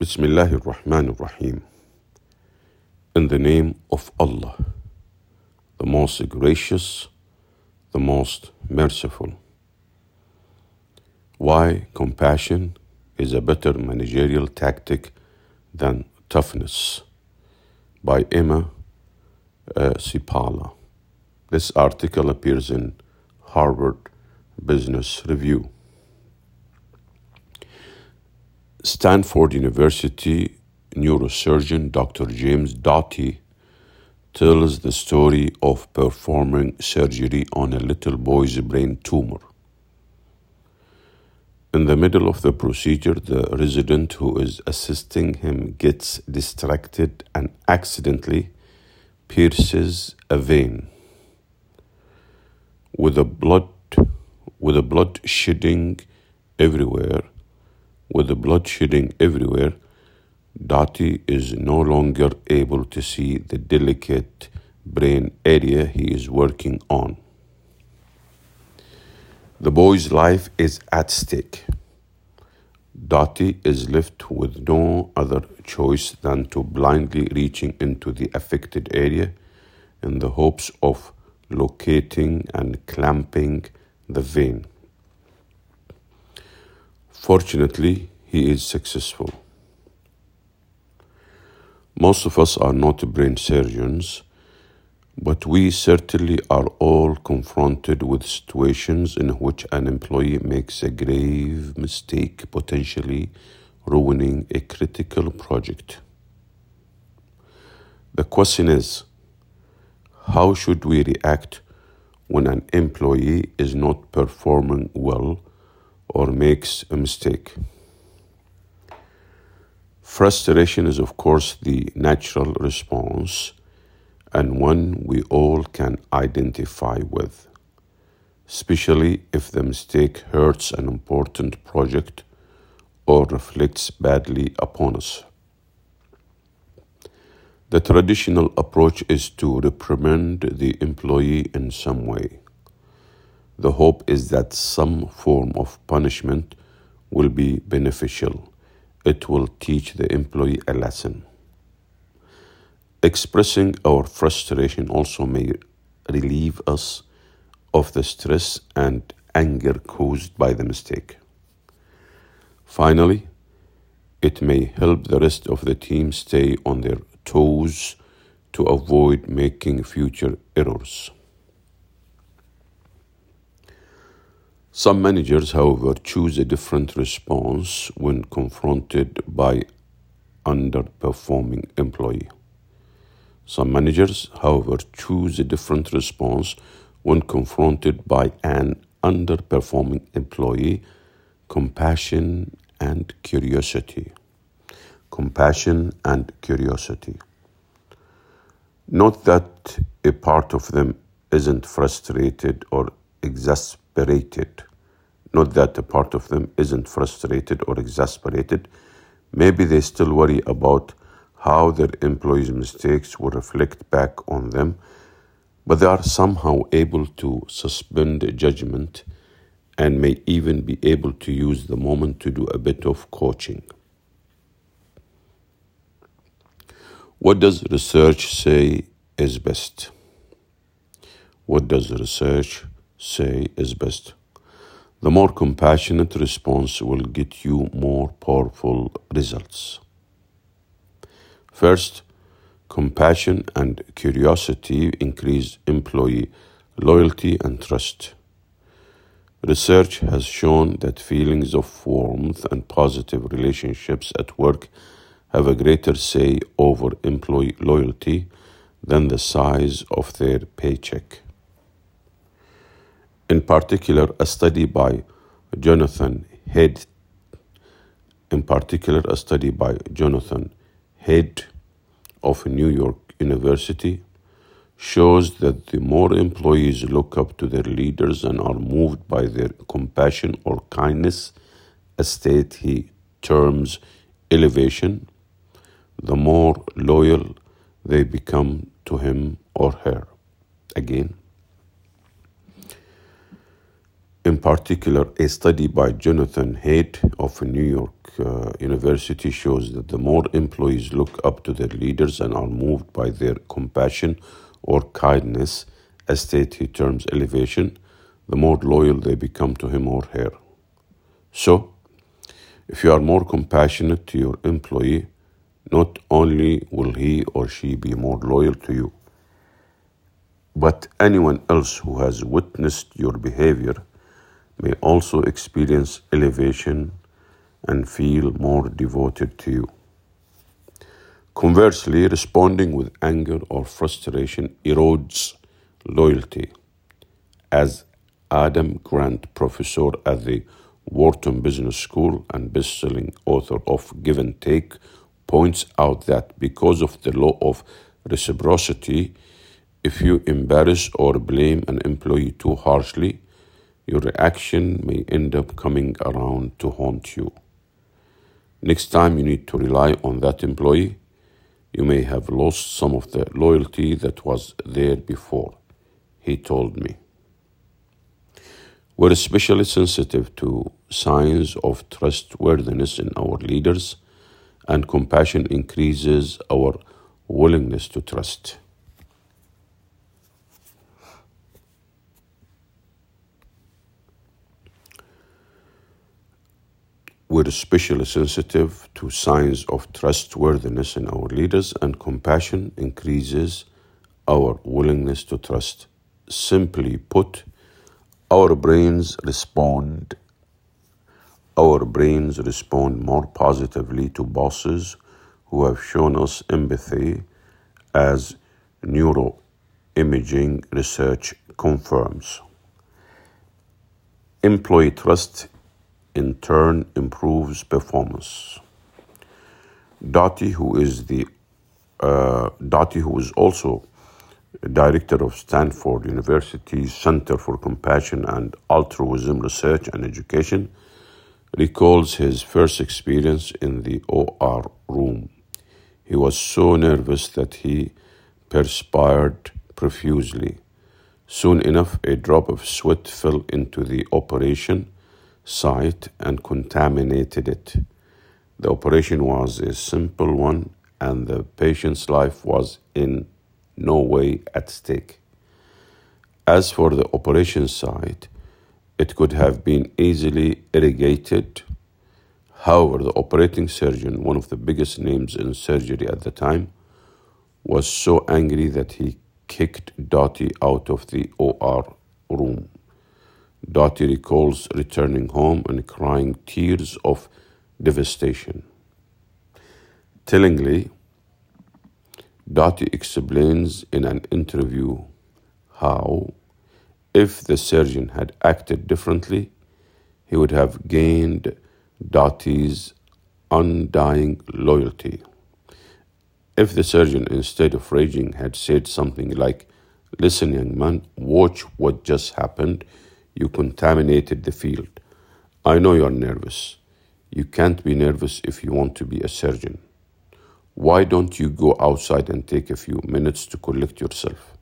Bismillahir Rahmanir Rahim. In the name of Allah, the most gracious, the most merciful. Why compassion is a better managerial tactic than toughness by Emma uh, Seppala. This article appears in Harvard Business Review. Stanford University neurosurgeon Dr. James Doty tells the story of performing surgery on a little boy's brain tumor. In the middle of the procedure, the resident who is assisting him gets distracted and accidentally pierces a vein. With the blood with the blood shedding everywhere, with the blood shedding everywhere, Doty is no longer able to see the delicate brain area he is working on. The boy's life is at stake. Doty is left with no other choice than to blindly reaching into the affected area in the hopes of locating and clamping the vein. Fortunately, he is successful. Most of us are not brain surgeons, but we certainly are all confronted with situations in which an employee makes a grave mistake, potentially ruining a critical project. The question is how should we react when an employee is not performing well or makes a mistake? Frustration is, of course, the natural response and one we all can identify with, especially if the mistake hurts an important project or reflects badly upon us. The traditional approach is to reprimand the employee in some way. The hope is that some form of punishment will be beneficial. It will teach the employee a lesson. Expressing our frustration also may relieve us of the stress and anger caused by the mistake. Finally, it may help the rest of the team stay on their toes to avoid making future errors. Some managers, however, choose a different response when confronted by underperforming employee. Some managers, however, choose a different response when confronted by an underperforming employee, compassion and curiosity. Compassion and curiosity. Not that a part of them isn't frustrated or exasperated. Not that a part of them isn't frustrated or exasperated. Maybe they still worry about how their employees' mistakes will reflect back on them, but they are somehow able to suspend judgment and may even be able to use the moment to do a bit of coaching. What does research say is best? What does research say is best? The more compassionate response will get you more powerful results. First, compassion and curiosity increase employee loyalty and trust. Research has shown that feelings of warmth and positive relationships at work have a greater say over employee loyalty than the size of their paycheck. In particular, a study by Jonathan Haidt, in particular, a study by Jonathan Haidt of New York University shows that the more employees look up to their leaders and are moved by their compassion or kindness, a state he terms elevation, the more loyal they become to him or her. Again, In particular, a study by Jonathan Haidt of New York uh, University shows that the more employees look up to their leaders and are moved by their compassion or kindness, a state he terms elevation, the more loyal they become to him or her. So, if you are more compassionate to your employee, not only will he or she be more loyal to you, but anyone else who has witnessed your behavior may also experience elevation and feel more devoted to you. Conversely, responding with anger or frustration erodes loyalty. As Adam Grant, professor at the Wharton Business School and best-selling author of Give and Take, points out that because of the law of reciprocity, if you embarrass or blame an employee too harshly, your reaction may end up coming around to haunt you. Next time you need to rely on that employee, you may have lost some of the loyalty that was there before, he told me. We're especially sensitive to signs of trustworthiness in our leaders, and compassion increases our willingness to trust. We're especially sensitive to signs of trustworthiness in our leaders, and compassion increases our willingness to trust. Simply put, our brains respond our brains respond more positively to bosses who have shown us empathy as neuroimaging research confirms. Employee trust in turn improves performance. Doty, who is the uh, Doty, who is also director of Stanford University's Center for Compassion and Altruism Research and Education, recalls his first experience in the OR room. He was so nervous that he perspired profusely. Soon enough, a drop of sweat fell into the operation site and contaminated it. The operation was a simple one, and the patient's life was in no way at stake. As for the operation site, it could have been easily irrigated. However, the operating surgeon, one of the biggest names in surgery at the time, was so angry that he kicked Doty out of the OR room. Doty recalls returning home and crying tears of devastation. Tellingly, Doty explains in an interview how, if the surgeon had acted differently, he would have gained Doty's undying loyalty. If the surgeon, instead of raging, had said something like, Listen, young man, watch what just happened. You contaminated the field. I know you're nervous. You can't be nervous if you want to be a surgeon. Why don't you go outside and take a few minutes to collect yourself?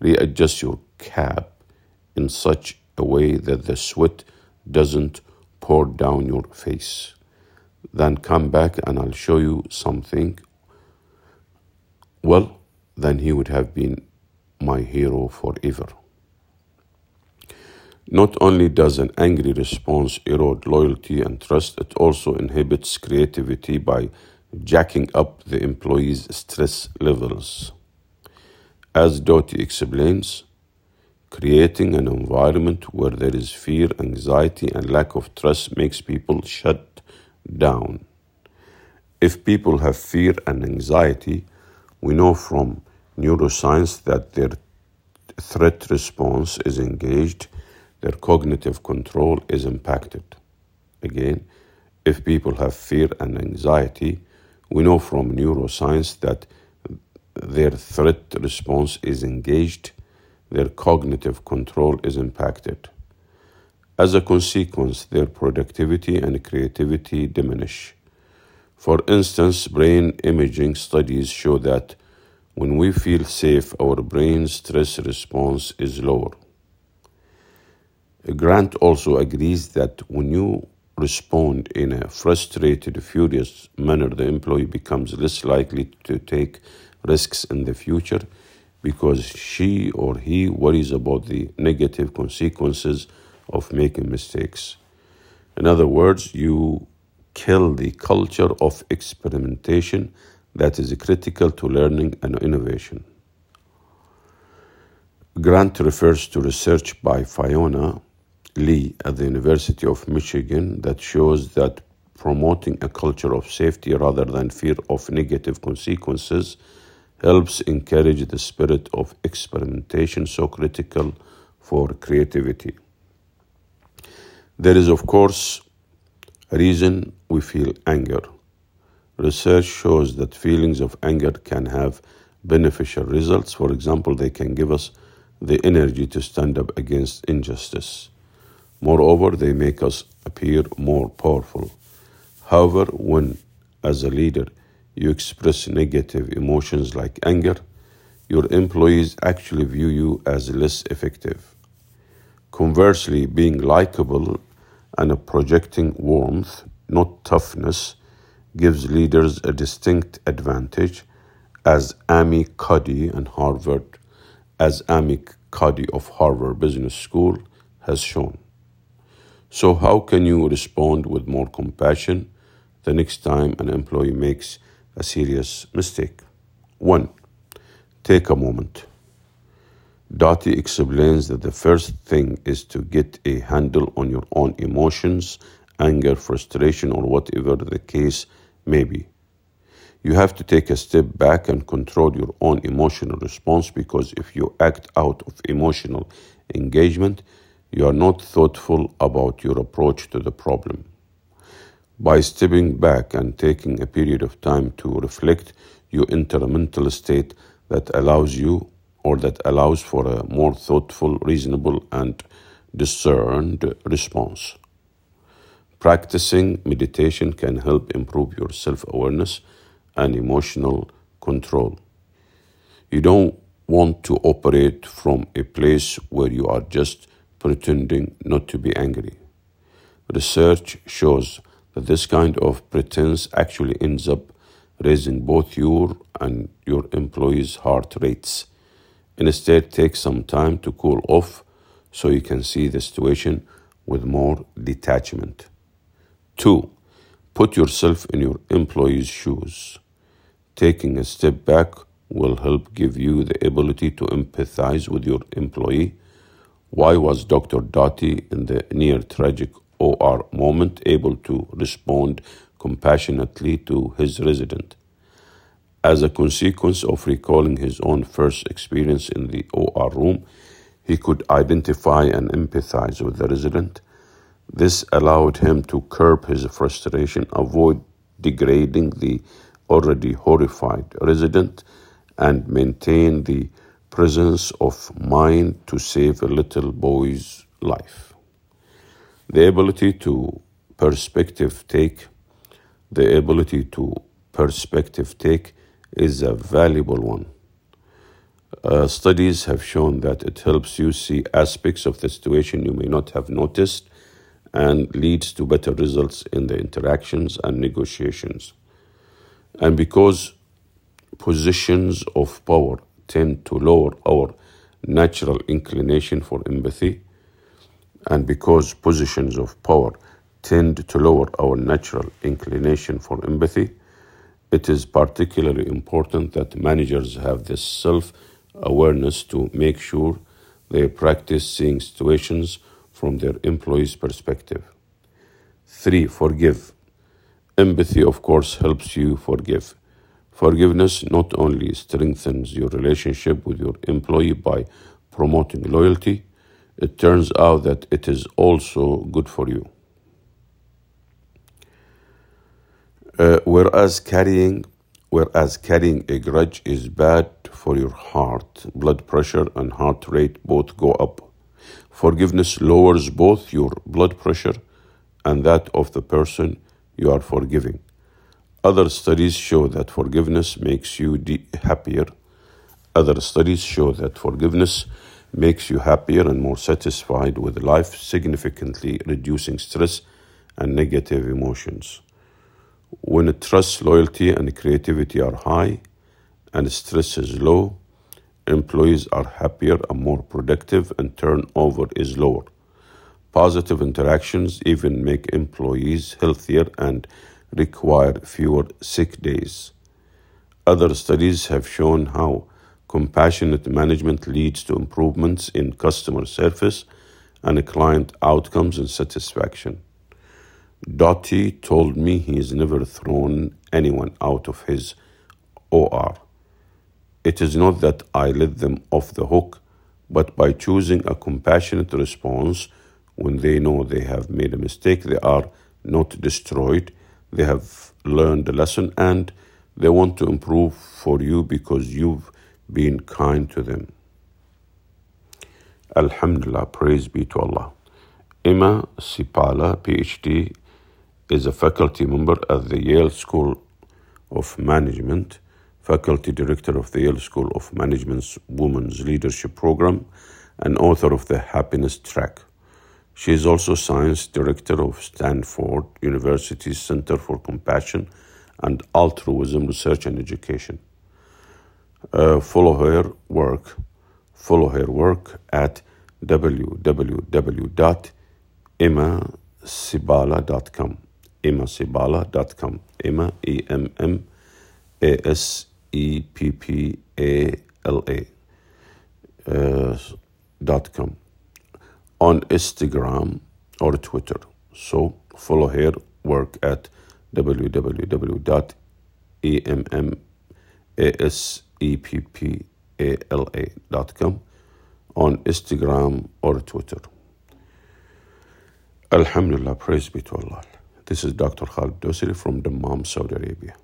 Readjust your cap in such a way that the sweat doesn't pour down your face. Then come back and I'll show you something. Well, then he would have been my hero forever. Not only does an angry response erode loyalty and trust, it also inhibits creativity by jacking up the employees' stress levels. As Doty explains, creating an environment where there is fear, anxiety, and lack of trust makes people shut down. If people have fear and anxiety, we know from neuroscience that their threat response is engaged, their cognitive control is impacted. Again, if people have fear and anxiety, we know from neuroscience that their threat response is engaged, their cognitive control is impacted. As a consequence, their productivity and creativity diminish. For instance, brain imaging studies show that when we feel safe, our brain stress response is lower. Grant also agrees that when you respond in a frustrated, furious manner, the employee becomes less likely to take risks in the future because she or he worries about the negative consequences of making mistakes. In other words, you kill the culture of experimentation that is critical to learning and innovation. Grant refers to research by Fiona Lee at the University of Michigan that shows that promoting a culture of safety rather than fear of negative consequences helps encourage the spirit of experimentation so critical for creativity. There is, of course, a reason we feel anger. Research shows that feelings of anger can have beneficial results. For example, they can give us the energy to stand up against injustice. Moreover, they make us appear more powerful. However, when, as a leader, you express negative emotions like anger, your employees actually view you as less effective. Conversely, being likable and projecting warmth, not toughness, gives leaders a distinct advantage, as Amy Cuddy and Harvard, as Amy Cuddy of Harvard Business School has shown. So, how can you respond with more compassion the next time an employee makes a serious mistake? One, take a moment. Doty explains that the first thing is to get a handle on your own emotions, anger, frustration, or whatever the case may be. You have to take a step back and control your own emotional response because if you act out of emotional engagement, you are not thoughtful about your approach to the problem. By stepping back and taking a period of time to reflect, you enter a mental state that allows you or that allows for a more thoughtful, reasonable, and discerned response. Practicing meditation can help improve your self awareness and emotional control. You don't want to operate from a place where you are just pretending not to be angry. Research shows that this kind of pretense actually ends up raising both your and your employees' heart rates. Instead, take some time to cool off so you can see the situation with more detachment. Two, put yourself in your employee's shoes. Taking a step back will help give you the ability to empathize with your employee why was Dr. Doty in the near tragic OR moment able to respond compassionately to his resident? As a consequence of recalling his own first experience in the OR room, he could identify and empathize with the resident. This allowed him to curb his frustration, avoid degrading the already horrified resident, and maintain the presence of mind to save a little boy's life. The ability to perspective take, the ability to perspective take is a valuable one. Uh, studies have shown that it helps you see aspects of the situation you may not have noticed and leads to better results in the interactions and negotiations. And because positions of power tend to lower our natural inclination for empathy, and because positions of power tend to lower our natural inclination for empathy, it is particularly important that managers have this self awareness to make sure they practice seeing situations from their employees' perspective. Three, forgive. Empathy, of course, helps you forgive. Forgiveness not only strengthens your relationship with your employee by promoting loyalty, it turns out that it is also good for you. Uh, whereas carrying whereas carrying a grudge is bad for your heart, blood pressure and heart rate both go up. Forgiveness lowers both your blood pressure and that of the person you are forgiving. Other studies show that forgiveness makes you de- happier. Other studies show that forgiveness makes you happier and more satisfied with life, significantly reducing stress and negative emotions. When trust, loyalty, and creativity are high and stress is low, employees are happier and more productive, and turnover is lower. Positive interactions even make employees healthier and require fewer sick days. Other studies have shown how compassionate management leads to improvements in customer service and client outcomes and satisfaction. Doty told me he has never thrown anyone out of his OR. It is not that I let them off the hook, but by choosing a compassionate response when they know they have made a mistake, they are not destroyed. They have learned a lesson and they want to improve for you because you've been kind to them. Alhamdulillah, praise be to Allah. Emma Seppala, PhD, is a faculty member at the Yale School of Management, faculty director of the Yale School of Management's Women's Leadership Program, and author of the Happiness Track. She is also Science Director of Stanford University's Center for Compassion and Altruism Research and Education. Uh, follow her work. Follow her work at www.emmaseppala.com. emmaseppala.com. Emma, E M M A S E P P A L A. Uh, dot com on Instagram or Twitter. So follow her work at www.emmaseppala.com on Instagram or Twitter. Alhamdulillah, praise be to Allah. This is Dr. Khalid Dosiri from Dammam, Saudi Arabia.